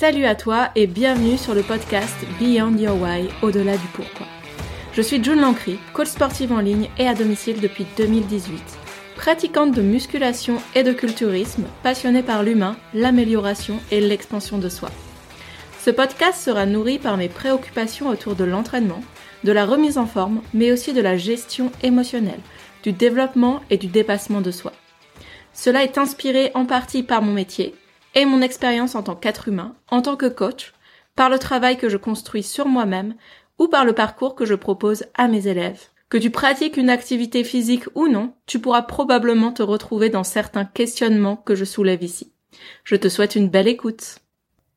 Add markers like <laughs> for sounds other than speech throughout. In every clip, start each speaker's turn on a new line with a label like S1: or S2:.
S1: Salut à toi et bienvenue sur le podcast Beyond Your Why, au-delà du pourquoi. Je suis June Lancry, coach sportive en ligne et à domicile depuis 2018. Pratiquante de musculation et de culturisme, passionnée par l'humain, l'amélioration et l'expansion de soi. Ce podcast sera nourri par mes préoccupations autour de l'entraînement, de la remise en forme, mais aussi de la gestion émotionnelle, du développement et du dépassement de soi. Cela est inspiré en partie par mon métier et mon expérience en tant qu'être humain, en tant que coach, par le travail que je construis sur moi-même ou par le parcours que je propose à mes élèves. Que tu pratiques une activité physique ou non, tu pourras probablement te retrouver dans certains questionnements que je soulève ici. Je te souhaite une belle écoute.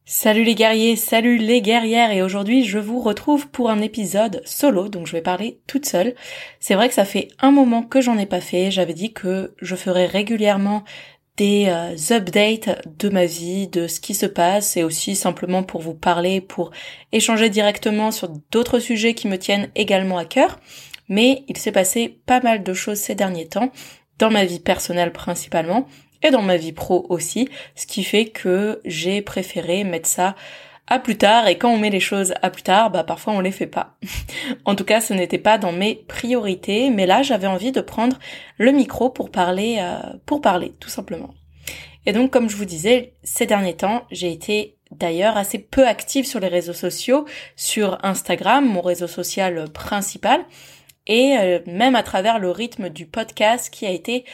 S1: Salut les guerriers, salut les guerrières et aujourd'hui je vous retrouve pour un épisode solo donc je vais parler toute seule. C'est vrai que ça fait un moment que j'en ai pas fait, j'avais dit que je ferais régulièrement des euh, updates de ma vie, de ce qui se passe et aussi simplement pour vous parler, pour échanger directement sur d'autres sujets qui me tiennent également à cœur. Mais il s'est passé pas mal de choses ces derniers temps, dans ma vie personnelle principalement, et dans ma vie pro aussi, ce qui fait que j'ai préféré mettre ça à plus tard et quand on met les choses à plus tard, bah parfois on les fait pas. <laughs> en tout cas, ce n'était pas dans mes priorités, mais là j'avais envie de prendre le micro pour parler euh, pour parler tout simplement. Et donc comme je vous disais, ces derniers temps, j'ai été d'ailleurs assez peu active sur les réseaux sociaux, sur Instagram, mon réseau social principal, et euh, même à travers le rythme du podcast qui a été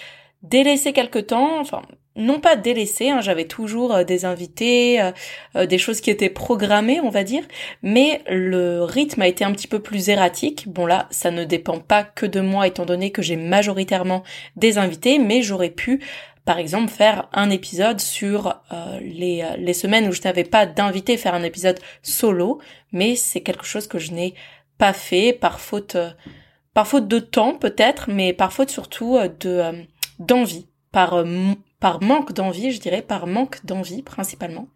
S1: délaissé quelque temps, enfin non pas délaissé, hein, j'avais toujours euh, des invités, euh, euh, des choses qui étaient programmées, on va dire, mais le rythme a été un petit peu plus erratique. Bon là, ça ne dépend pas que de moi étant donné que j'ai majoritairement des invités, mais j'aurais pu par exemple faire un épisode sur les, les semaines où je n'avais pas d'invité, faire un épisode solo, mais c'est quelque chose que je n'ai pas fait par faute par faute de temps peut-être, mais par faute surtout de d'envie, par, par manque d'envie, je dirais, par manque d'envie principalement.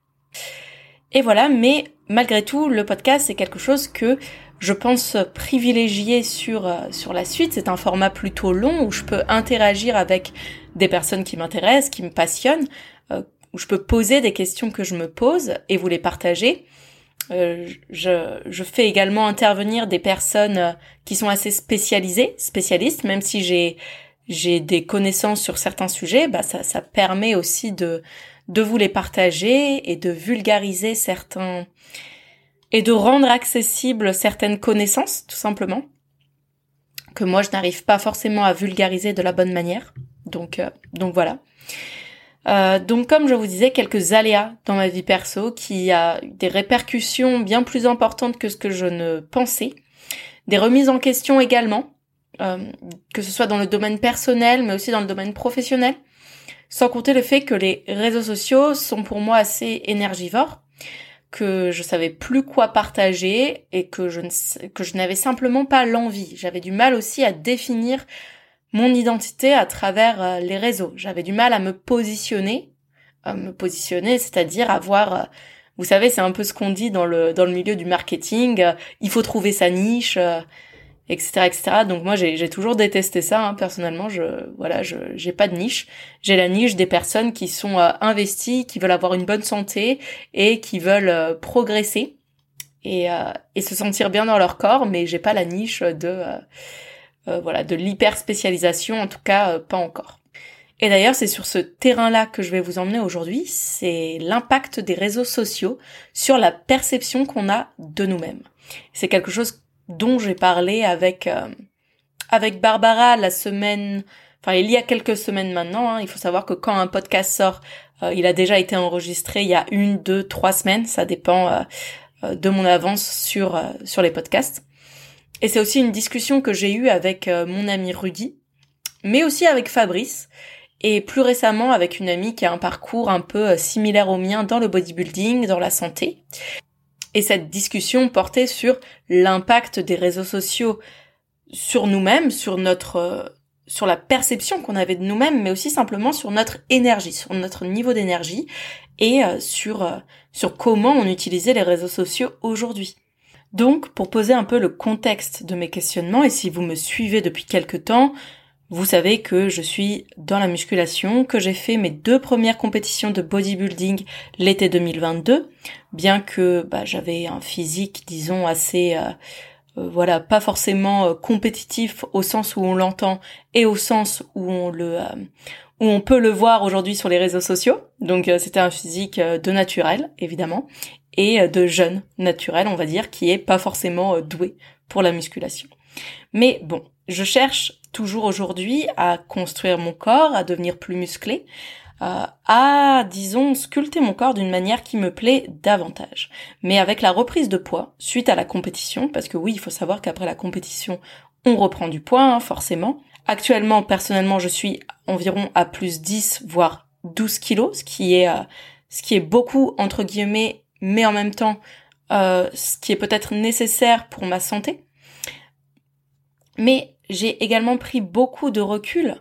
S1: Et voilà, mais malgré tout, le podcast, c'est quelque chose que je pense privilégier sur, euh, sur la suite. C'est un format plutôt long où je peux interagir avec des personnes qui m'intéressent, qui me passionnent, euh, où je peux poser des questions que je me pose et vous les partager. je, je fais également intervenir des personnes qui sont assez spécialisées, spécialistes, même si j'ai j'ai des connaissances sur certains sujets, bah ça, ça permet aussi de, de vous les partager et de vulgariser certains et de rendre accessibles certaines connaissances, tout simplement, que moi je n'arrive pas forcément à vulgariser de la bonne manière. Donc, euh, donc voilà. Euh, donc comme je vous disais, quelques aléas dans ma vie perso qui a des répercussions bien plus importantes que ce que je ne pensais, des remises en question également, que ce soit dans le domaine personnel, mais aussi dans le domaine professionnel. Sans compter le fait que les réseaux sociaux sont pour moi assez énergivores, que je savais plus quoi partager et que je ne, que je n'avais simplement pas l'envie. J'avais du mal aussi à définir mon identité à travers euh, les réseaux. J'avais du mal à me positionner, à me positionner, c'est-à-dire avoir euh, vous savez, c'est un peu ce qu'on dit dans le dans le milieu du marketing, il faut trouver sa niche, etc etc donc moi j'ai toujours détesté ça hein, personnellement. Je voilà je j'ai pas de niche. J'ai la niche des personnes qui sont euh, investies qui veulent avoir une bonne santé et qui veulent euh, progresser et euh, et se sentir bien dans leur corps. Mais j'ai pas la niche de voilà de l'hyper spécialisation en tout cas pas encore. Et d'ailleurs, c'est sur ce terrain-là que je vais vous emmener aujourd'hui, c'est l'impact des réseaux sociaux sur la perception qu'on a de nous-mêmes. C'est quelque chose dont j'ai parlé avec euh, avec Barbara la semaine, enfin il y a quelques semaines maintenant. Hein. il faut savoir que quand un podcast sort, euh, il a déjà été enregistré il y a une, deux, trois semaines. Ça dépend euh, de mon avance sur sur les podcasts. Et c'est aussi une discussion que j'ai eue avec mon ami Rudy, mais aussi avec Fabrice. Et plus récemment avec une amie qui a un parcours un peu similaire au mien dans le bodybuilding, dans la santé. Et cette discussion portait sur l'impact des réseaux sociaux sur nous-mêmes, sur notre euh, sur la perception qu'on avait de nous-mêmes, mais aussi simplement sur notre énergie, sur notre niveau d'énergie et euh, sur euh, sur comment on utilisait les réseaux sociaux aujourd'hui. Donc, pour poser un peu le contexte de mes questionnements, et si vous me suivez depuis quelque temps, vous savez que je suis dans la musculation, que j'ai fait mes deux premières compétitions de bodybuilding l'été 2022, bien que bah, j'avais un physique, disons, assez... Euh, euh, voilà, pas forcément euh, compétitif au sens où on l'entend et au sens où on le où on peut le voir aujourd'hui sur les réseaux sociaux. Donc c'était un physique de naturel évidemment et de jeune naturel, on va dire, qui est pas forcément doué pour la musculation. Mais bon, je cherche toujours aujourd'hui à construire mon corps, à devenir plus musclé, euh, à, disons, sculpter mon corps d'une manière qui me plaît davantage. Mais avec la reprise de poids, suite à la compétition, parce que oui, il faut savoir qu'après la compétition, on reprend du poids, hein, forcément. Actuellement, personnellement, je suis environ à plus 10, voire 12 kilos, ce qui est, euh, ce qui est beaucoup, entre guillemets, mais en même temps, euh, ce qui est peut-être nécessaire pour ma santé. Mais j'ai également pris beaucoup de recul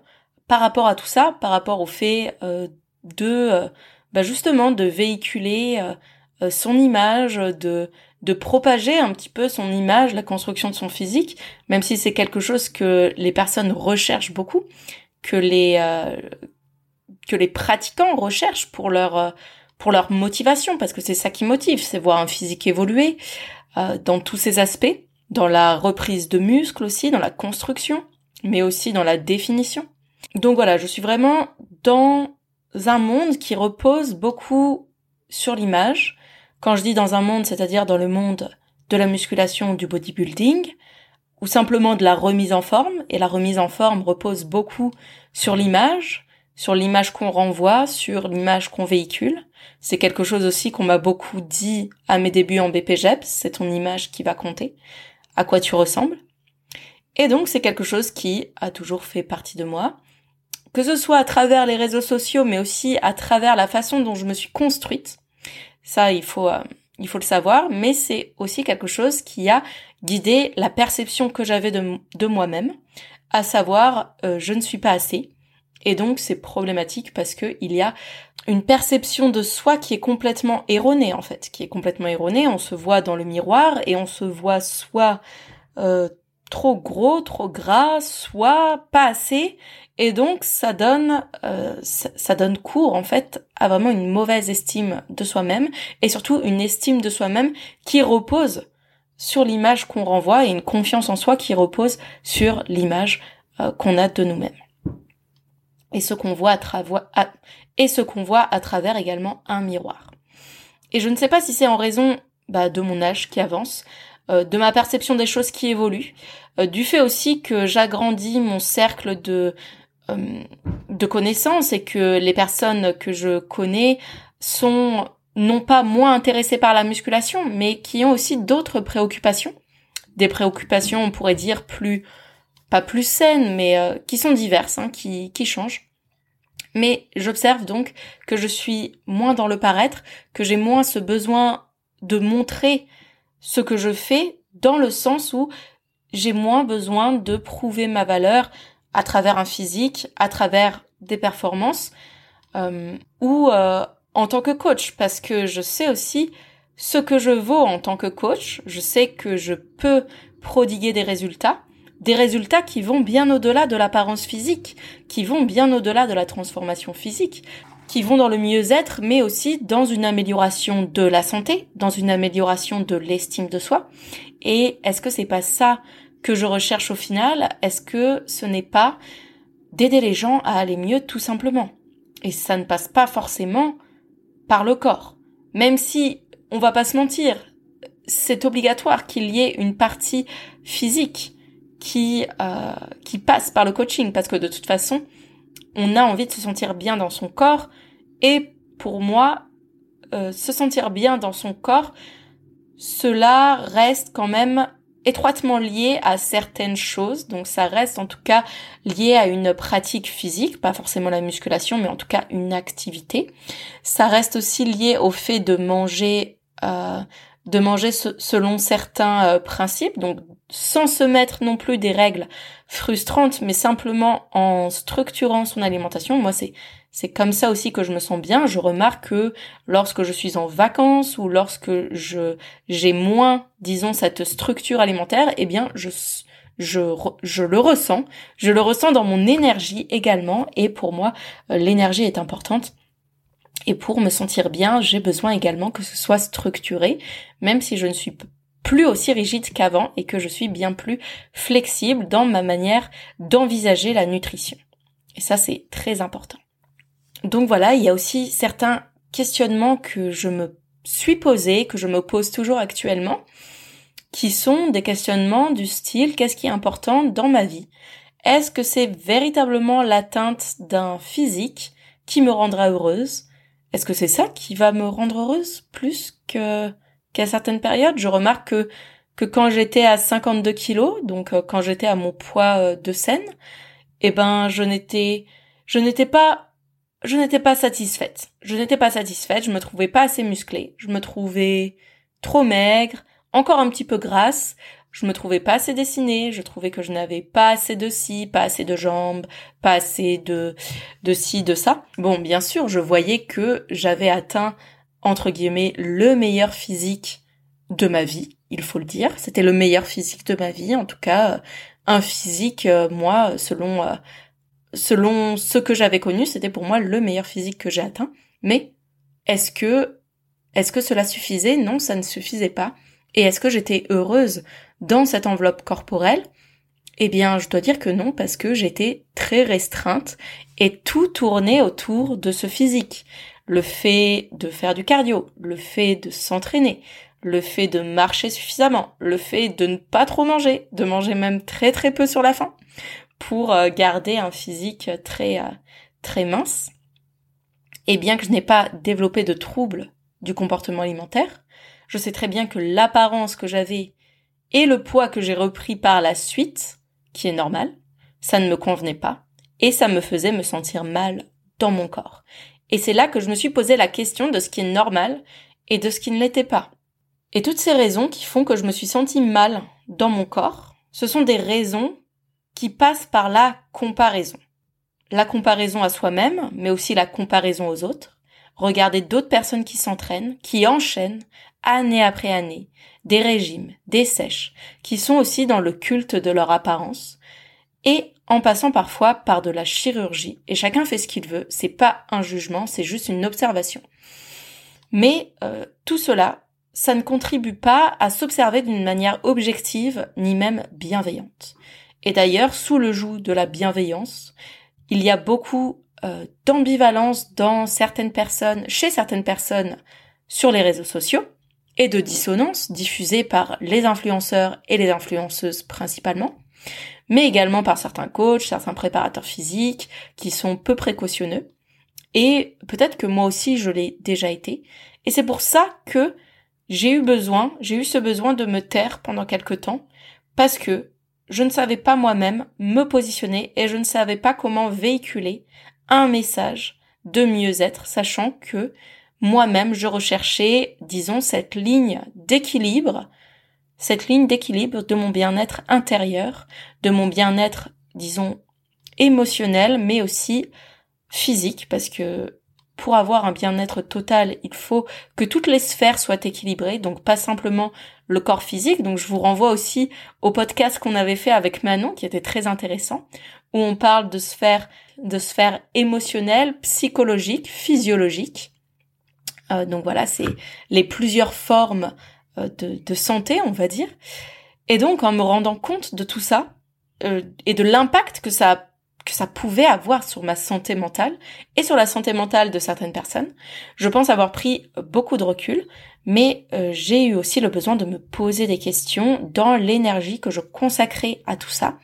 S1: par rapport à tout ça, par rapport au fait euh, de euh, bah justement de véhiculer euh, son image, de propager un petit peu son image, la construction de son physique, même si c'est quelque chose que les personnes recherchent beaucoup, que les que les pratiquants recherchent pour leur pour leur motivation, parce que c'est ça qui motive, c'est voir un physique évoluer dans tous ses aspects dans la reprise de muscles aussi, dans la construction, mais aussi dans la définition. Donc voilà, je suis vraiment dans un monde qui repose beaucoup sur l'image. Quand je dis dans un monde, c'est-à-dire dans le monde de la musculation du bodybuilding, ou simplement de la remise en forme, et la remise en forme repose beaucoup sur l'image, sur l'image qu'on renvoie, sur l'image qu'on véhicule. C'est quelque chose aussi qu'on m'a beaucoup dit à mes débuts en BPGEPS, c'est ton image qui va compter à quoi tu ressembles. Et donc c'est quelque chose qui a toujours fait partie de moi, que ce soit à travers les réseaux sociaux, mais aussi à travers la façon dont je me suis construite. Ça, il faut, euh, il faut le savoir, mais c'est aussi quelque chose qui a guidé la perception que j'avais de, moi-même, à savoir euh, je ne suis pas assez. Et donc c'est problématique parce que il y a une perception de soi qui est complètement erronée en fait, qui est complètement erronée. On se voit dans le miroir et on se voit soit euh, trop gros, trop gras, soit pas assez, et donc ça donne euh, ça, donne cours en fait à vraiment une mauvaise estime de soi-même et surtout une estime de soi-même qui repose sur l'image qu'on renvoie et une confiance en soi qui repose sur l'image euh, qu'on a de nous-mêmes et ce qu'on voit à travers et ce qu'on voit à travers également un miroir. Et je ne sais pas si c'est en raison bah, de mon âge qui avance, euh, de ma perception des choses qui évoluent, euh, du fait aussi que j'agrandis mon cercle de euh, de connaissances et que les personnes que je connais sont non pas moins intéressées par la musculation, mais qui ont aussi d'autres préoccupations, des préoccupations on pourrait dire plus pas plus saines, mais euh, qui sont diverses, hein, qui, qui changent. Mais j'observe donc que je suis moins dans le paraître, que j'ai moins ce besoin de montrer ce que je fais, dans le sens où j'ai moins besoin de prouver ma valeur à travers un physique, à travers des performances, euh, ou euh, en tant que coach, parce que je sais aussi ce que je vaux en tant que coach, je sais que je peux prodiguer des résultats, des résultats qui vont bien au-delà de l'apparence physique, qui vont bien au-delà de la transformation physique, qui vont dans le mieux-être, mais aussi dans une amélioration de la santé, dans une amélioration de l'estime de soi. Et est-ce que c'est pas ça que je recherche au final? Est-ce que ce n'est pas d'aider les gens à aller mieux tout simplement? Et ça ne passe pas forcément par le corps. Même si, on va pas se mentir, c'est obligatoire qu'il y ait une partie physique qui euh, qui passe par le coaching parce que de toute façon on a envie de se sentir bien dans son corps et pour moi euh, se sentir bien dans son corps cela reste quand même étroitement lié à certaines choses. Donc ça reste en tout cas lié à une pratique physique pas forcément la musculation mais en tout cas une activité. Ça reste aussi lié au fait de manger euh, de manger selon certains euh, principes, donc sans se mettre non plus des règles frustrantes, mais simplement en structurant son alimentation. Moi, c'est c'est comme ça aussi que je me sens bien. Je remarque que lorsque je suis en vacances ou lorsque je j'ai moins, disons, cette structure alimentaire, eh bien, je je, je le ressens, je le ressens dans mon énergie également, et pour moi, euh, l'énergie est importante. Et pour me sentir bien, j'ai besoin également que ce soit structuré, même si je ne suis plus aussi rigide qu'avant et que je suis bien plus flexible dans ma manière d'envisager la nutrition. Et ça, c'est très important. Donc voilà, il y a aussi certains questionnements que je me suis posé, que je me pose toujours actuellement, qui sont des questionnements du style qu'est-ce qui est important dans ma vie? Est-ce que c'est véritablement l'atteinte d'un physique qui me rendra heureuse? Est-ce que c'est ça qui va me rendre heureuse plus que qu'à certaines périodes Je remarque que que quand j'étais à 52 kilos, donc euh, quand j'étais à mon poids euh, de scène, eh ben je n'étais je n'étais pas je n'étais pas satisfaite. Je n'étais pas satisfaite, je me trouvais pas assez musclée, je me trouvais trop maigre, encore un petit peu grasse, je me trouvais pas assez dessinée, je trouvais que je n'avais pas assez de ci, pas assez de jambes, pas assez de de ci, de ça. Bon, bien sûr, je voyais que j'avais atteint entre guillemets le meilleur physique de ma vie, il faut le dire. C'était le meilleur physique de ma vie, en tout cas un physique euh, moi selon euh, selon ce que j'avais connu, c'était pour moi le meilleur physique que j'ai atteint. Mais est-ce que, est-ce que cela suffisait? Non, ça ne suffisait pas. Et est-ce que j'étais heureuse dans cette enveloppe corporelle? Eh bien, je dois dire que non, parce que j'étais très restreinte et tout tournait autour de ce physique. Le fait de faire du cardio, le fait de s'entraîner, le fait de marcher suffisamment, le fait de ne pas trop manger, de manger même très très peu sur la faim, pour euh, garder un physique très euh, très mince. Et bien que je n'ai pas développé de troubles du comportement alimentaire, je sais très bien que l'apparence que j'avais et le poids que j'ai repris par la suite, qui est normal, ça ne me convenait pas et ça me faisait me sentir mal dans mon corps. Et c'est là que je me suis posé la question de ce qui est normal et de ce qui ne l'était pas. Et toutes ces raisons qui font que je me suis sentie mal dans mon corps, ce sont des raisons qui passe par la comparaison. La comparaison à soi-même, mais aussi la comparaison aux autres. Regarder d'autres personnes qui s'entraînent, qui enchaînent, année après année, des régimes, des sèches, qui sont aussi dans le culte de leur apparence, et en passant parfois par de la chirurgie, et chacun fait ce qu'il veut, c'est pas un jugement, c'est juste une observation. Mais euh, tout cela, ça ne contribue pas à s'observer d'une manière objective, ni même bienveillante. Et d'ailleurs, sous le joug de la bienveillance, il y a beaucoup euh, d'ambivalence dans certaines personnes, chez certaines personnes, sur les réseaux sociaux, et de dissonance diffusée par les influenceurs et les influenceuses principalement, mais également par certains coachs, certains préparateurs physiques, qui sont peu précautionneux. Et peut-être que moi aussi je l'ai déjà été. Et c'est pour ça que j'ai eu besoin, j'ai eu ce besoin de me taire pendant quelque temps, parce que je ne savais pas moi-même me positionner et je ne savais pas comment véhiculer un message de mieux-être, sachant que moi-même je recherchais, disons, cette ligne d'équilibre, cette ligne d'équilibre de mon bien-être intérieur, de mon bien-être, disons, émotionnel, mais aussi physique, parce que pour avoir un bien-être total, il faut que toutes les sphères soient équilibrées, donc pas simplement le corps physique. Donc je vous renvoie aussi au podcast qu'on avait fait avec Manon, qui était très intéressant, où on parle de sphères, de sphères émotionnelles, psychologiques, physiologiques. Euh, donc voilà, c'est les plusieurs formes de, de, santé, on va dire. Et donc en me rendant compte de tout ça euh, et de l'impact que ça que ça pouvait avoir sur ma santé mentale et sur la santé mentale de certaines personnes. Je pense avoir pris beaucoup de recul, mais euh, j'ai eu aussi le besoin de me poser des questions dans l'énergie que je consacrais à tout ça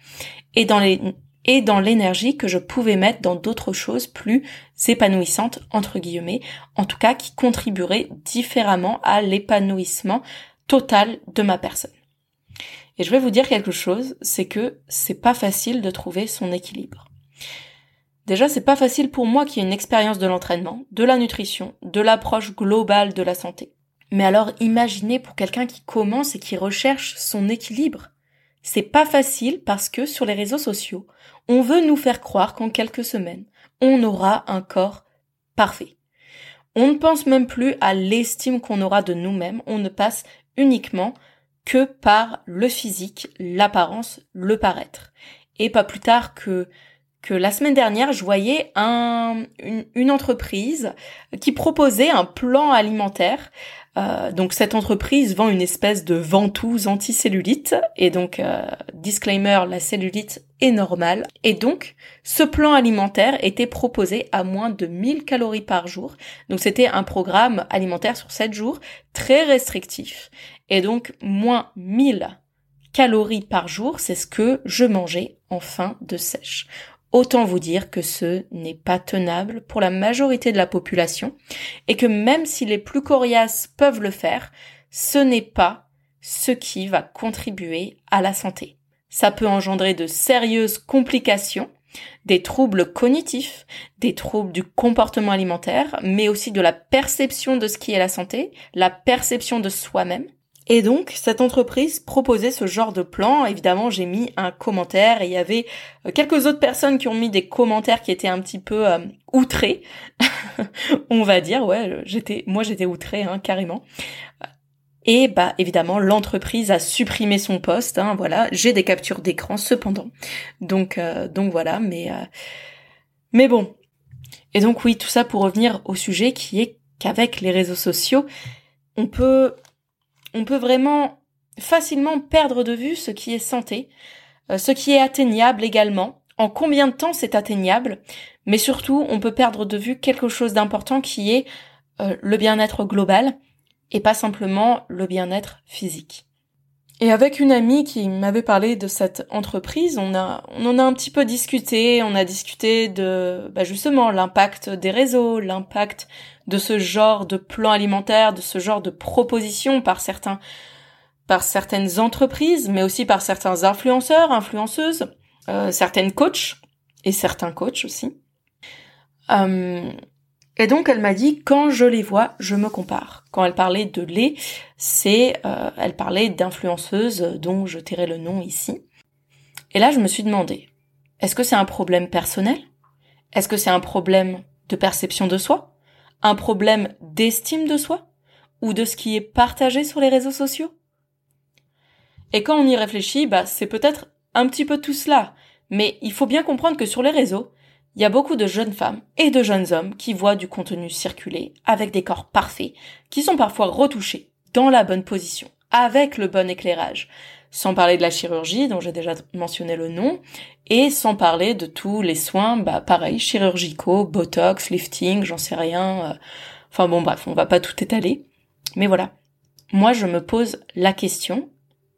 S1: et dans les et dans l'énergie que je pouvais mettre dans d'autres choses plus épanouissantes entre guillemets, en tout cas qui contribueraient différemment à l'épanouissement total de ma personne. Et je vais vous dire quelque chose, c'est que c'est pas facile de trouver son équilibre. Déjà, c'est pas facile pour moi qui ai une expérience de l'entraînement, de la nutrition, de l'approche globale de la santé. Mais alors, imaginez pour quelqu'un qui commence et qui recherche son équilibre. C'est pas facile parce que sur les réseaux sociaux, on veut nous faire croire qu'en quelques semaines, on aura un corps parfait. On ne pense même plus à l'estime qu'on aura de nous-mêmes, on ne passe uniquement que par le physique, l'apparence, le paraître. Et pas plus tard que que la semaine dernière, je voyais un, une, entreprise qui proposait un plan alimentaire. Euh, donc cette entreprise vend une espèce de ventouse anticellulite et donc euh, disclaimer, la cellulite est normale. Et donc ce plan alimentaire était proposé à moins de 1000 calories par jour. Donc c'était un programme alimentaire sur 7 jours très restrictif. Et donc moins 1000 calories par jour, c'est ce que je mangeais en fin de sèche. Autant vous dire que ce n'est pas tenable pour la majorité de la population et que même si les plus coriaces peuvent le faire, ce n'est pas ce qui va contribuer à la santé. Ça peut engendrer de sérieuses complications, des troubles cognitifs, des troubles du comportement alimentaire, mais aussi de la perception de ce qui est la santé, la perception de soi-même. Et donc, cette entreprise proposait ce genre de plan. Évidemment, j'ai mis un commentaire et il y avait euh, quelques autres personnes qui ont mis des commentaires qui étaient un petit peu euh, outrés. <laughs> On va dire, ouais, j'étais, moi j'étais outré, hein, carrément. Et bah évidemment, l'entreprise a supprimé son poste. Hein, voilà, j'ai des captures d'écran cependant. Donc euh, donc voilà, mais mais bon. Et donc oui, tout ça pour revenir au sujet qui est qu'avec les réseaux sociaux, on peut on peut vraiment facilement perdre de vue ce qui est santé, euh, ce qui est atteignable également, en combien de temps c'est atteignable, mais surtout on peut perdre de vue quelque chose d'important qui est euh, le bien-être global et pas simplement le bien-être physique. Et avec une amie qui m'avait parlé de cette entreprise, on a, on en a un petit peu discuté, on a discuté de, bah justement, l'impact des réseaux, l'impact de ce genre de plan alimentaire, de ce genre de propositions par certains, par certaines entreprises, mais aussi par certains influenceurs, influenceuses, euh, certaines coachs et certains coachs aussi. Euh, et donc elle m'a dit quand je les vois, je me compare. Quand elle parlait de lait, c'est euh, elle parlait d'influenceuses dont je tairai le nom ici. Et là je me suis demandé est-ce que c'est un problème personnel? Est-ce que c'est un problème de perception de soi? Un problème d'estime de soi Ou de ce qui est partagé sur les réseaux sociaux? Et quand on y réfléchit, bah c'est peut-être un petit peu tout cela, mais il faut bien comprendre que sur les réseaux, il y a beaucoup de jeunes femmes et de jeunes hommes qui voient du contenu circuler avec des corps parfaits, qui sont parfois retouchés dans la bonne position, avec le bon éclairage, sans parler de la chirurgie dont j'ai déjà mentionné le nom, et sans parler de tous les soins, bah pareil, chirurgicaux, botox, lifting, j'en sais rien. Euh, enfin bon bref, on va pas tout étaler. Mais voilà. Moi je me pose la question,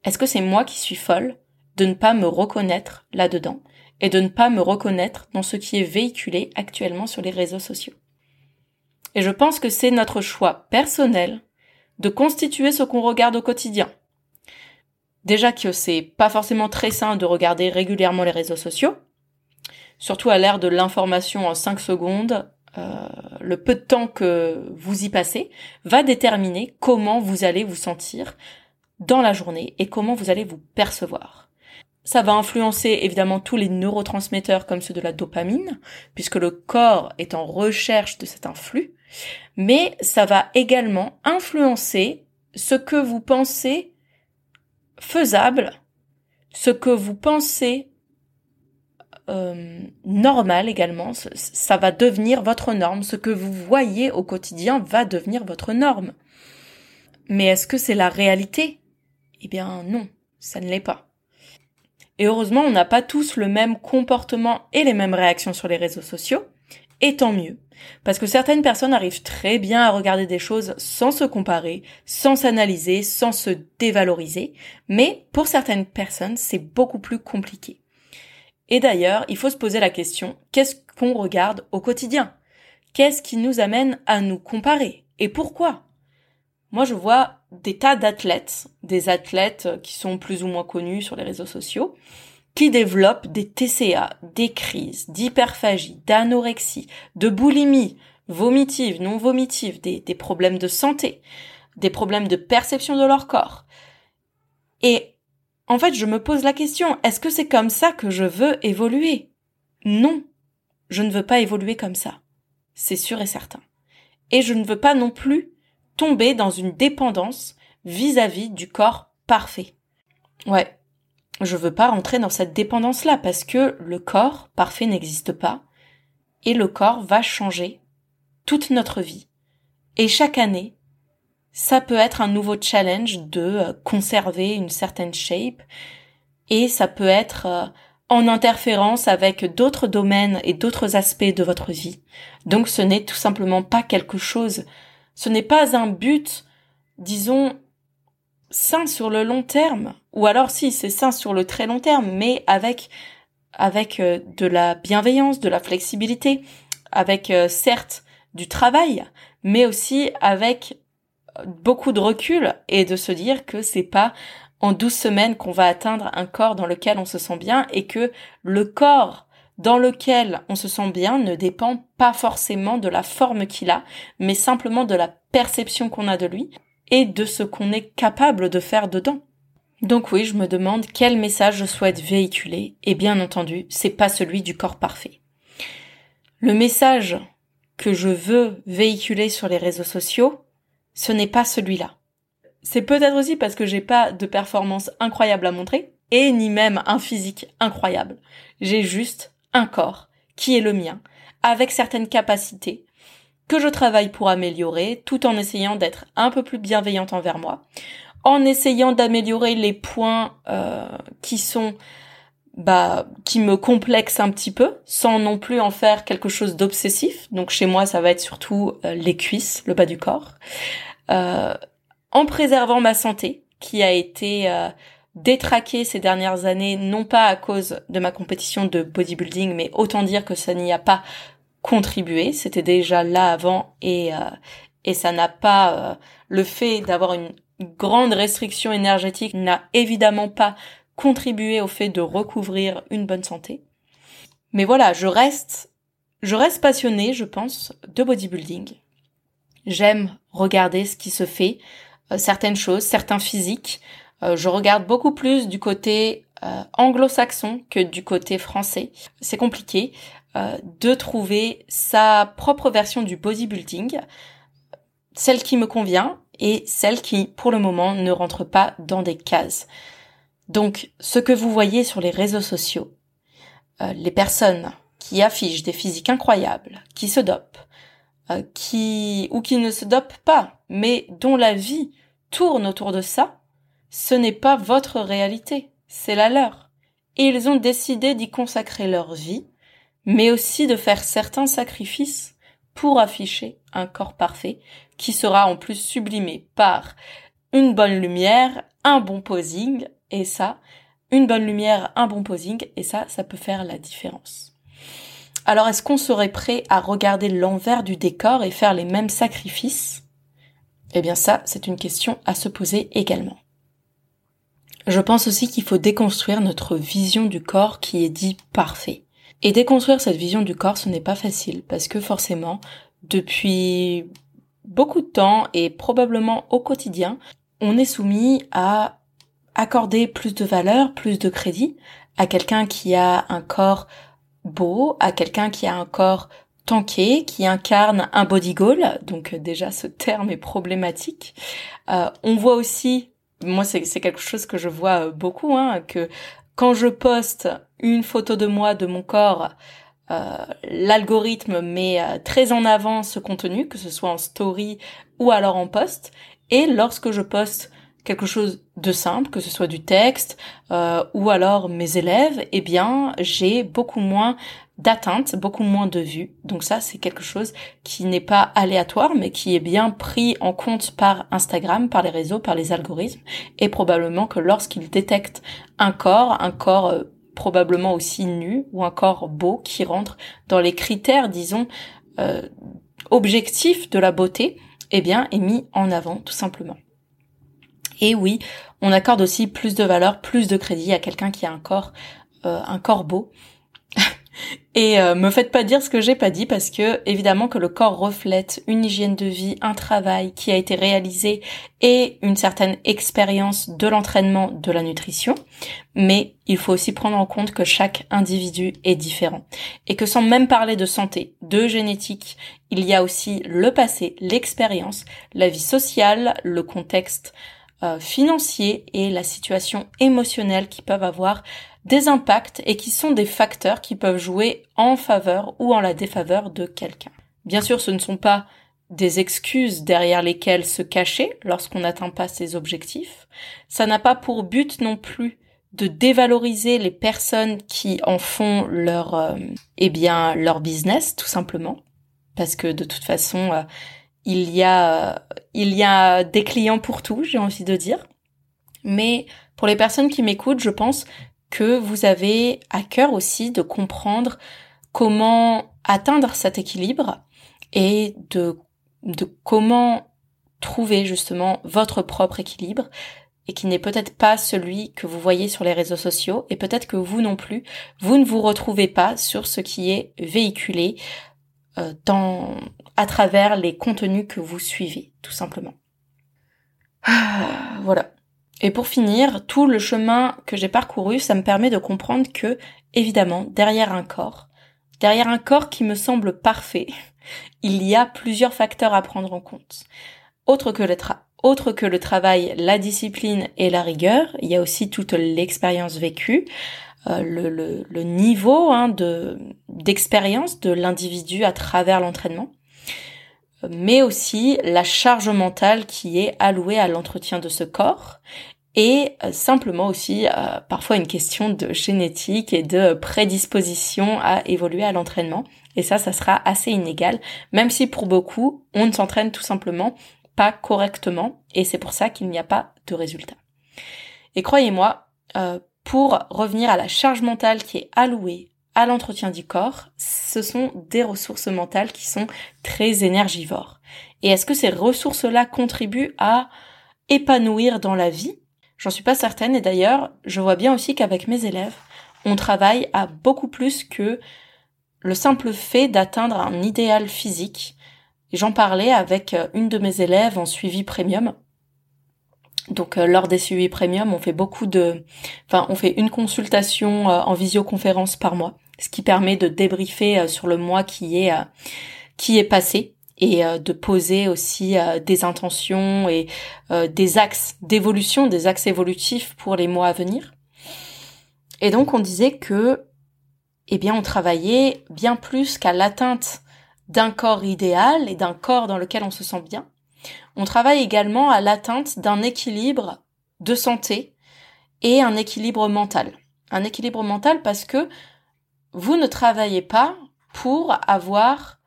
S1: est-ce que c'est moi qui suis folle de ne pas me reconnaître là-dedans et de ne pas me reconnaître dans ce qui est véhiculé actuellement sur les réseaux sociaux? Et je pense que c'est notre choix personnel de constituer ce qu'on regarde au quotidien. Déjà que c'est pas forcément très sain de regarder régulièrement les réseaux sociaux, surtout à l'ère de l'information en 5 secondes, euh, le peu de temps que vous y passez va déterminer comment vous allez vous sentir dans la journée et comment vous allez vous percevoir. Ça va influencer évidemment tous les neurotransmetteurs comme ceux de la dopamine, puisque le corps est en recherche de cet influx, mais ça va également influencer ce que vous pensez faisable, ce que vous pensez euh, normal également, ça va devenir votre norme, ce que vous voyez au quotidien va devenir votre norme. Mais est-ce que c'est la réalité? Eh bien non, ça ne l'est pas. Et heureusement, on n'a pas tous le même comportement et les mêmes réactions sur les réseaux sociaux. Et tant mieux. Parce que certaines personnes arrivent très bien à regarder des choses sans se comparer, sans s'analyser, sans se dévaloriser. Mais pour certaines personnes, c'est beaucoup plus compliqué. Et d'ailleurs, il faut se poser la question, qu'est-ce qu'on regarde au quotidien? Qu'est-ce qui nous amène à nous comparer? Et pourquoi? Moi, je vois des tas d'athlètes, des athlètes qui sont plus ou moins connus sur les réseaux sociaux, qui développent des TCA, des crises, d'hyperphagie, d'anorexie, de boulimie, vomitive, non vomitive, des, des problèmes de santé, des problèmes de perception de leur corps. Et en fait, je me pose la question, est-ce que c'est comme ça que je veux évoluer? Non, je ne veux pas évoluer comme ça. C'est sûr et certain. Et je ne veux pas non plus tomber dans une dépendance vis-à-vis du corps parfait. Ouais, je veux pas rentrer dans cette dépendance-là parce que le corps parfait n'existe pas et le corps va changer toute notre vie. Et chaque année, ça peut être un nouveau challenge de euh, conserver une certaine shape et ça peut être euh, en interférence avec d'autres domaines et d'autres aspects de votre vie. Donc ce n'est tout simplement pas quelque chose, ce n'est pas un but, disons, sain sur le long terme, ou alors si c'est sain sur le très long terme, mais avec avec euh, de la bienveillance, de la flexibilité, avec euh, certes du travail, mais aussi avec beaucoup de recul et de se dire que c'est pas en 12 semaines qu'on va atteindre un corps dans lequel on se sent bien et que le corps dans lequel on se sent bien ne dépend pas forcément de la forme qu'il a, mais simplement de la perception qu'on a de lui et de ce qu'on est capable de faire dedans. Donc oui, je me demande quel message je souhaite véhiculer, et bien entendu, c'est pas celui du corps parfait. Le message que je veux véhiculer sur les réseaux sociaux, ce n'est pas celui-là. C'est peut-être aussi parce que j'ai pas de performance incroyable à montrer, et ni même un physique incroyable. J'ai juste un corps qui est le mien, avec certaines capacités que je travaille pour améliorer, tout en essayant d'être un peu plus bienveillante envers moi, en essayant d'améliorer les points euh, qui sont bah qui me complexent un petit peu sans non plus en faire quelque chose d'obsessif donc chez moi ça va être surtout euh, les cuisses le bas du corps euh, en préservant ma santé, qui a été euh, détraquée ces dernières années, non pas à cause de ma compétition de bodybuilding, mais autant dire que ça n'y a pas contribué. C'était déjà là avant et euh, et ça n'a pas le fait d'avoir une grande restriction énergétique n'a évidemment pas contribué au fait de recouvrir une bonne santé. Mais voilà, je reste je reste passionnée, je pense, de bodybuilding. J'aime regarder ce qui se fait, euh, certaines choses, certains physiques. Euh, je regarde beaucoup plus du côté euh, anglo-saxon que du côté français. C'est compliqué de trouver sa propre version du bodybuilding, celle qui me convient et celle qui, pour le moment, ne rentre pas dans des cases. Donc, ce que vous voyez sur les réseaux sociaux, les personnes qui affichent des physiques incroyables, qui se dopent, qui ou qui ne se dopent pas, mais dont la vie tourne autour de ça, ce n'est pas votre réalité, c'est la leur. Et ils ont décidé d'y consacrer leur vie, mais aussi de faire certains sacrifices pour afficher un corps parfait qui sera en plus sublimé par une bonne lumière, un bon posing, et ça, une bonne lumière, un bon posing, et ça, ça peut faire la différence. Alors est-ce qu'on serait prêt à regarder l'envers du décor et faire les mêmes sacrifices? Eh bien ça, c'est une question à se poser également. Je pense aussi qu'il faut déconstruire notre vision du corps qui est dit parfait. Et déconstruire cette vision du corps, ce n'est pas facile, parce que forcément, depuis beaucoup de temps et probablement au quotidien, on est soumis à accorder plus de valeur, plus de crédit à quelqu'un qui a un corps beau, à quelqu'un qui a un corps tanké, qui incarne un body goal. Donc euh, déjà, ce terme est problématique. Euh, on voit aussi, moi c'est quelque chose que je vois euh, beaucoup, hein, que quand je poste une photo de moi, de mon corps, l'algorithme met très en avant ce contenu, que ce soit en story ou alors en post. Et lorsque je poste quelque chose de simple, que ce soit du texte ou alors mes élèves, eh bien j'ai beaucoup moins d'atteinte, beaucoup moins de vues. Donc ça, c'est quelque chose qui n'est pas aléatoire, mais qui est bien pris en compte par Instagram, par les réseaux, par les algorithmes, et probablement que lorsqu'ils détectent un corps, un corps euh, probablement aussi nu, ou un corps beau, qui rentre dans les critères, disons, euh, objectifs de la beauté, eh bien, est mis en avant, tout simplement. Et oui, on accorde aussi plus de valeur, plus de crédit à quelqu'un qui a un corps, euh, un corps beau, <laughs> et euh, me faites pas dire ce que j'ai pas dit parce que évidemment que le corps reflète une hygiène de vie, un travail qui a été réalisé et une certaine expérience de l'entraînement, de la nutrition. Mais il faut aussi prendre en compte que chaque individu est différent et que sans même parler de santé, de génétique, il y a aussi le passé, l'expérience, la vie sociale, le contexte financiers et la situation émotionnelle qui peuvent avoir des impacts et qui sont des facteurs qui peuvent jouer en faveur ou en la défaveur de quelqu'un. Bien sûr, ce ne sont pas des excuses derrière lesquelles se cacher lorsqu'on n'atteint pas ses objectifs. Ça n'a pas pour but non plus de dévaloriser les personnes qui en font leur euh, eh bien leur business tout simplement parce que de toute façon euh, il y a euh, il y a des clients pour tout, j'ai envie de dire. Mais pour les personnes qui m'écoutent, je pense que vous avez à cœur aussi de comprendre comment atteindre cet équilibre et de, de comment trouver justement votre propre équilibre et qui n'est peut-être pas celui que vous voyez sur les réseaux sociaux et peut-être que vous non plus, vous ne vous retrouvez pas sur ce qui est véhiculé euh, dans, à travers les contenus que vous suivez, tout simplement. Ah, voilà. Et pour finir, tout le chemin que j'ai parcouru, ça me permet de comprendre que, évidemment, derrière un corps, derrière un corps qui me semble parfait, <laughs> il y a plusieurs facteurs à prendre en compte. Autre que le, travail, la discipline et la rigueur, il y a aussi toute l'expérience vécue, euh, le, niveau hein, de d'expérience de l'individu à travers l'entraînement, mais aussi la charge mentale qui est allouée à l'entretien de ce corps et euh, simplement aussi euh, parfois une question de génétique et de prédisposition à évoluer à l'entraînement. Et ça, ça sera assez inégal, même si pour beaucoup, on ne s'entraîne tout simplement pas correctement, et c'est pour ça qu'il n'y a pas de résultat. Et croyez-moi, euh, pour revenir à la charge mentale qui est allouée l'entretien du corps, ce sont des ressources mentales qui sont très énergivores. Et est-ce que ces ressources-là contribuent à épanouir dans la vie? J'en suis pas certaine et d'ailleurs, je vois bien aussi qu'avec mes élèves, on travaille à beaucoup plus que le simple fait d'atteindre un idéal physique. J'en parlais avec euh, une de mes élèves en suivi premium. Donc euh, lors des suivis premium, on fait beaucoup de enfin on fait une consultation euh, en visioconférence par mois, ce qui permet de débriefer sur le mois qui est qui est passé et euh, de poser aussi euh, des intentions et euh, des axes d'évolution, des axes évolutifs pour les mois à venir. Et donc on disait que, eh bien, on travaillait bien plus qu'à l'atteinte d'un corps idéal et d'un corps dans lequel on se sent bien. On travaille également à l'atteinte d'un équilibre de santé et un équilibre mental. Un équilibre mental parce que vous ne travaillez pas pour avoir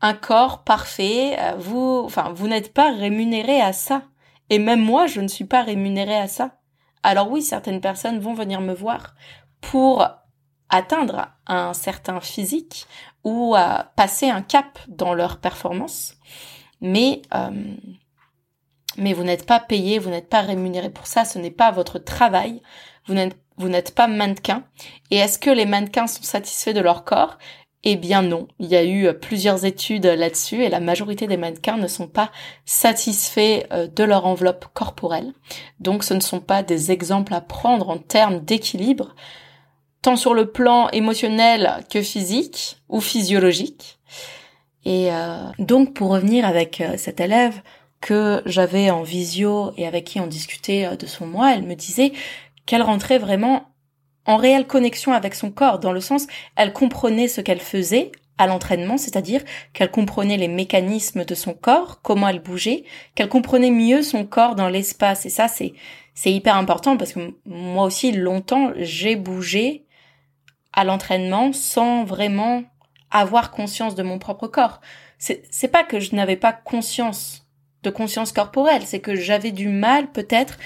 S1: un corps parfait, euh, vous, enfin, vous n'êtes pas rémunéré à ça. Et même moi, je ne suis pas rémunéré à ça. Alors oui, certaines personnes vont venir me voir pour atteindre un certain physique ou à passer un cap dans leur performance, mais euh, mais vous n'êtes pas payé, vous n'êtes pas rémunéré pour ça, ce n'est pas votre travail, vous n'êtes pas mannequin. Et est-ce que les mannequins sont satisfaits de leur corps? Eh bien non, il y a eu euh, plusieurs études là-dessus et la majorité des mannequins ne sont pas satisfaits euh, de leur enveloppe corporelle. Donc ce ne sont pas des exemples à prendre en termes d'équilibre, tant sur le plan émotionnel que physique ou physiologique. Et euh, donc pour revenir avec cette élève que j'avais en visio et avec qui on discutait de son mois, elle me disait qu'elle rentrait vraiment en réelle connexion avec son corps, dans le sens, elle comprenait ce qu'elle faisait à l'entraînement, c'est-à-dire qu'elle comprenait les mécanismes de son corps, comment elle bougeait, qu'elle comprenait mieux son corps dans l'espace. Et ça, c'est, c'est hyper important parce que moi aussi, longtemps, j'ai bougé à l'entraînement sans vraiment avoir conscience de mon propre corps. C'est, c'est pas que je n'avais pas conscience de conscience corporelle, c'est que j'avais du mal peut-être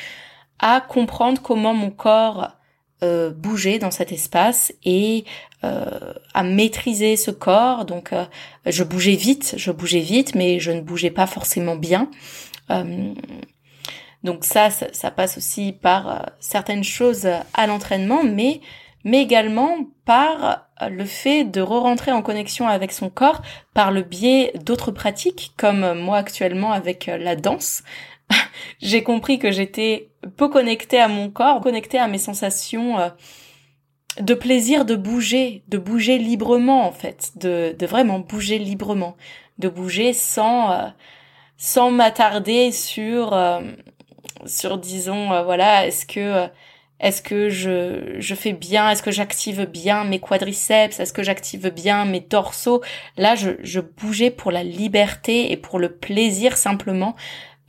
S1: à comprendre comment mon corps euh, bouger dans cet espace et euh, à maîtriser ce corps. Donc euh, je bougeais vite, je bougeais vite, mais je ne bougeais pas forcément bien. donc ça, ça, passe aussi par certaines choses à l'entraînement, mais mais également par le fait de re-rentrer en connexion avec son corps par le biais d'autres pratiques, comme moi actuellement avec la danse. <laughs> j'ai compris que j'étais peu connectée à mon corps, connectée à mes sensations euh, de plaisir de bouger, de bouger librement en fait, de, de vraiment bouger librement, de bouger sans euh, sans m'attarder sur euh, sur disons voilà est-ce que est-ce que je, je fais bien Est-ce que j'active bien mes quadriceps Est-ce que j'active bien mes dorsaux Là, je, je bougeais pour la liberté et pour le plaisir simplement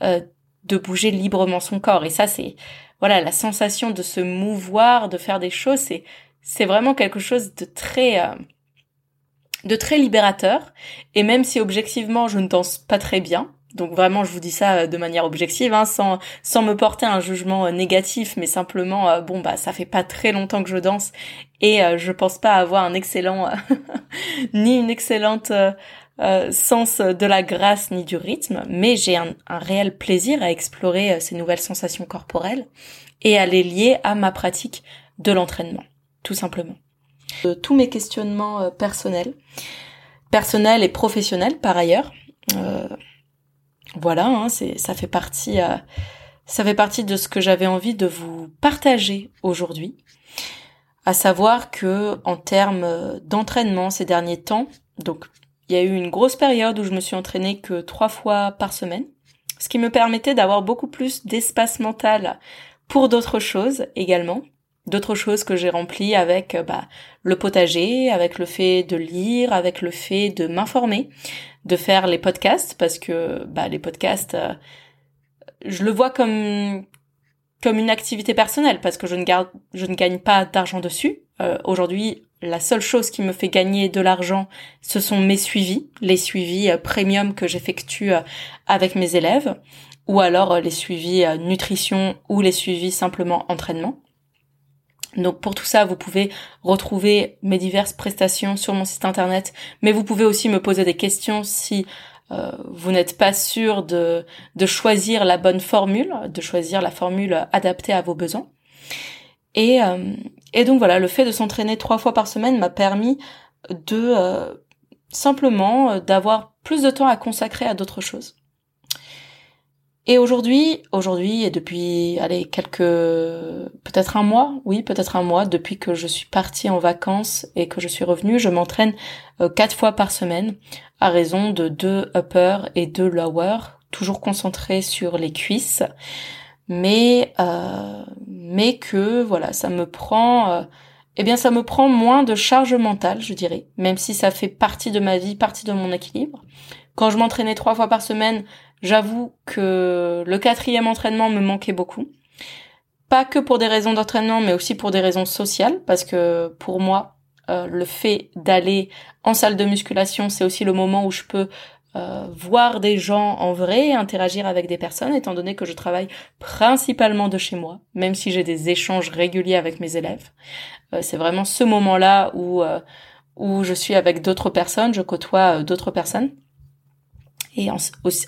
S1: euh, de bouger librement son corps. Et ça, c'est voilà la sensation de se mouvoir, de faire des choses. C'est c'est vraiment quelque chose de très euh, de très libérateur. Et même si objectivement je ne danse pas très bien, donc vraiment, je vous dis ça euh, de manière objective, hein, sans sans me porter un jugement euh, négatif, mais simplement, euh, bon bah ça fait pas très longtemps que je danse et je pense pas avoir un excellent <laughs> ni une excellente sens de la grâce ni du rythme, mais j'ai un, réel plaisir à explorer ces nouvelles sensations corporelles et à les lier à ma pratique de l'entraînement, tout simplement. tous mes questionnements personnels, personnels et professionnels par ailleurs. Euh, voilà, hein, ça fait partie euh, ça fait partie de ce que j'avais envie de vous partager aujourd'hui. À savoir que en termes euh, d'entraînement ces derniers temps, donc il y a eu une grosse période où je me suis entraînée que trois fois par semaine, ce qui me permettait d'avoir beaucoup plus d'espace mental pour d'autres choses également, d'autres choses que j'ai remplies avec euh, bah, le potager, avec le fait de lire, avec le fait de m'informer, de faire les podcasts parce que bah, les podcasts, euh, je le vois comme comme une activité personnelle parce que je ne garde, je ne gagne pas d'argent dessus. Euh, aujourd'hui, la seule chose qui me fait gagner de l'argent, ce sont mes suivis, les suivis premium que j'effectue avec mes élèves, ou alors les suivis nutrition ou les suivis simplement entraînement. Donc pour tout ça, vous pouvez retrouver mes diverses prestations sur mon site internet, mais vous pouvez aussi me poser des questions si euh, vous n'êtes pas sûr de choisir la bonne formule, de choisir la formule adaptée à vos besoins. Et, euh, et donc voilà, le fait de s'entraîner trois fois par semaine m'a permis de euh, simplement d'avoir plus de temps à consacrer à d'autres choses. Et aujourd'hui, aujourd'hui et depuis, allez, quelques, peut-être un mois, oui, peut-être un mois, depuis que je suis partie en vacances et que je suis revenue, je m'entraîne euh, quatre fois par semaine, à raison de deux upper et deux lower, toujours concentré sur les cuisses, mais euh, mais que voilà, ça me prend, euh, eh bien, ça me prend moins de charge mentale, je dirais, même si ça fait partie de ma vie, partie de mon équilibre. Quand je m'entraînais trois fois par semaine, J'avoue que le quatrième entraînement me manquait beaucoup. Pas que pour des raisons d'entraînement, mais aussi pour des raisons sociales, parce que pour moi, euh, le fait d'aller en salle de musculation, c'est aussi le moment où je peux euh, voir des gens en vrai, interagir avec des personnes, étant donné que je travaille principalement de chez moi, même si j'ai des échanges réguliers avec mes élèves. Euh, c'est vraiment ce moment-là où où je suis avec d'autres personnes, je côtoie d'autres personnes. Et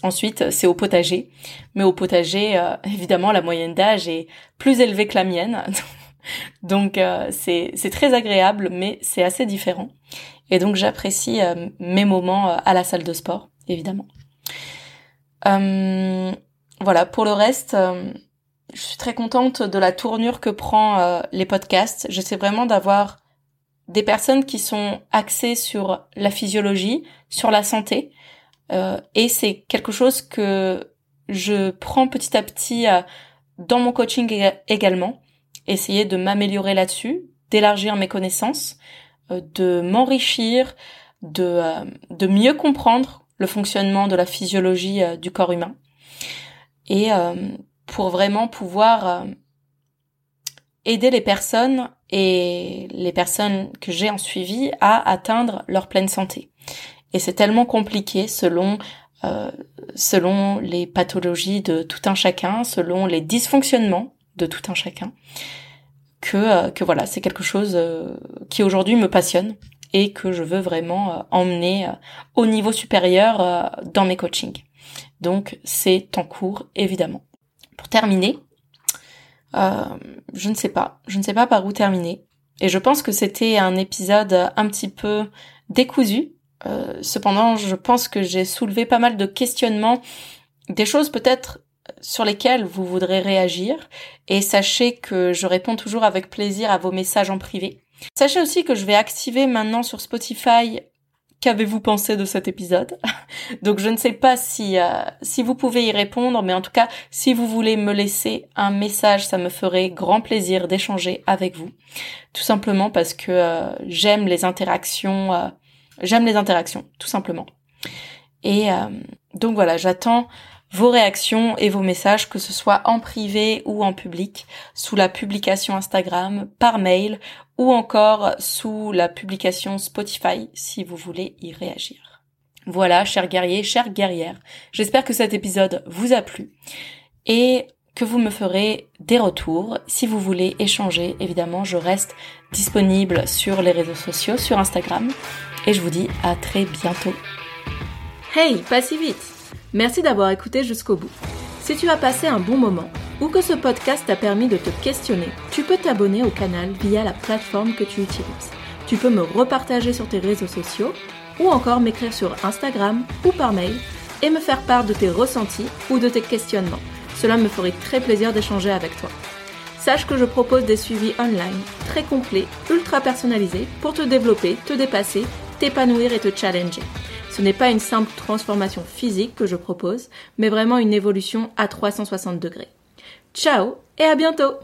S1: ensuite, c'est au potager. Mais au potager, euh, <laughs> évidemment, la moyenne d'âge est plus élevée que la mienne. <laughs> donc, euh, c'est très agréable, mais c'est assez différent. Et donc, j'apprécie euh, mes moments à la salle de sport, évidemment. voilà, pour le reste, je suis très contente de la tournure que prend les podcasts. J'essaie vraiment d'avoir des personnes qui sont axées sur la physiologie, sur la santé, euh, et c'est quelque chose que je prends petit à petit euh, dans mon coaching également. Essayer de m'améliorer là-dessus, d'élargir mes connaissances, euh, de m'enrichir, de, de mieux comprendre le fonctionnement de la physiologie du corps humain. Et pour vraiment pouvoir aider les personnes et les personnes que j'ai en suivi à atteindre leur pleine santé. Et c'est tellement compliqué selon euh, selon les pathologies de tout un chacun, selon les dysfonctionnements de tout un chacun, que euh, que voilà, c'est quelque chose euh, qui aujourd'hui me passionne et que je veux vraiment emmener au niveau supérieur dans mes coachings. Donc c'est en cours évidemment. Pour terminer, je ne sais pas, je ne sais pas par où terminer. Et je pense que c'était un épisode un petit peu décousu euh, cependant, je pense que j'ai soulevé pas mal de questionnements, des choses peut-être sur lesquelles vous voudrez réagir, et sachez que je réponds toujours avec plaisir à vos messages en privé. Sachez aussi que je vais activer maintenant sur Spotify qu'avez-vous pensé de cet épisode? <laughs> Donc je ne sais pas si euh, si vous pouvez y répondre, mais en tout cas, si vous voulez me laisser un message, ça me ferait grand plaisir d'échanger avec vous. Tout simplement parce que euh, j'aime les interactions, euh, j'aime les interactions, tout simplement. Et donc voilà, j'attends vos réactions et vos messages, que ce soit en privé ou en public, sous la publication Instagram, par mail ou encore sous la publication Spotify si vous voulez y réagir. Voilà, chers guerriers, chères guerrières, j'espère que cet épisode vous a plu et que vous me ferez des retours. Si vous voulez échanger, évidemment, je reste disponible sur les réseaux sociaux, sur Instagram, et je vous dis à très bientôt. Hey, pas si vite Merci d'avoir écouté jusqu'au bout. Si tu as passé un bon moment ou que ce podcast t'a permis de te questionner, tu peux t'abonner au canal via la plateforme que tu utilises. Tu peux me repartager sur tes réseaux sociaux ou encore m'écrire sur Instagram ou par mail et me faire part de tes ressentis ou de tes questionnements. Cela me ferait très plaisir d'échanger avec toi. Sache que je propose des suivis online très complets, ultra personnalisés pour te développer, te dépasser, t'épanouir et te challenger. Ce n'est pas une simple transformation physique que je propose, mais vraiment une évolution à 360 degrés. Ciao et à bientôt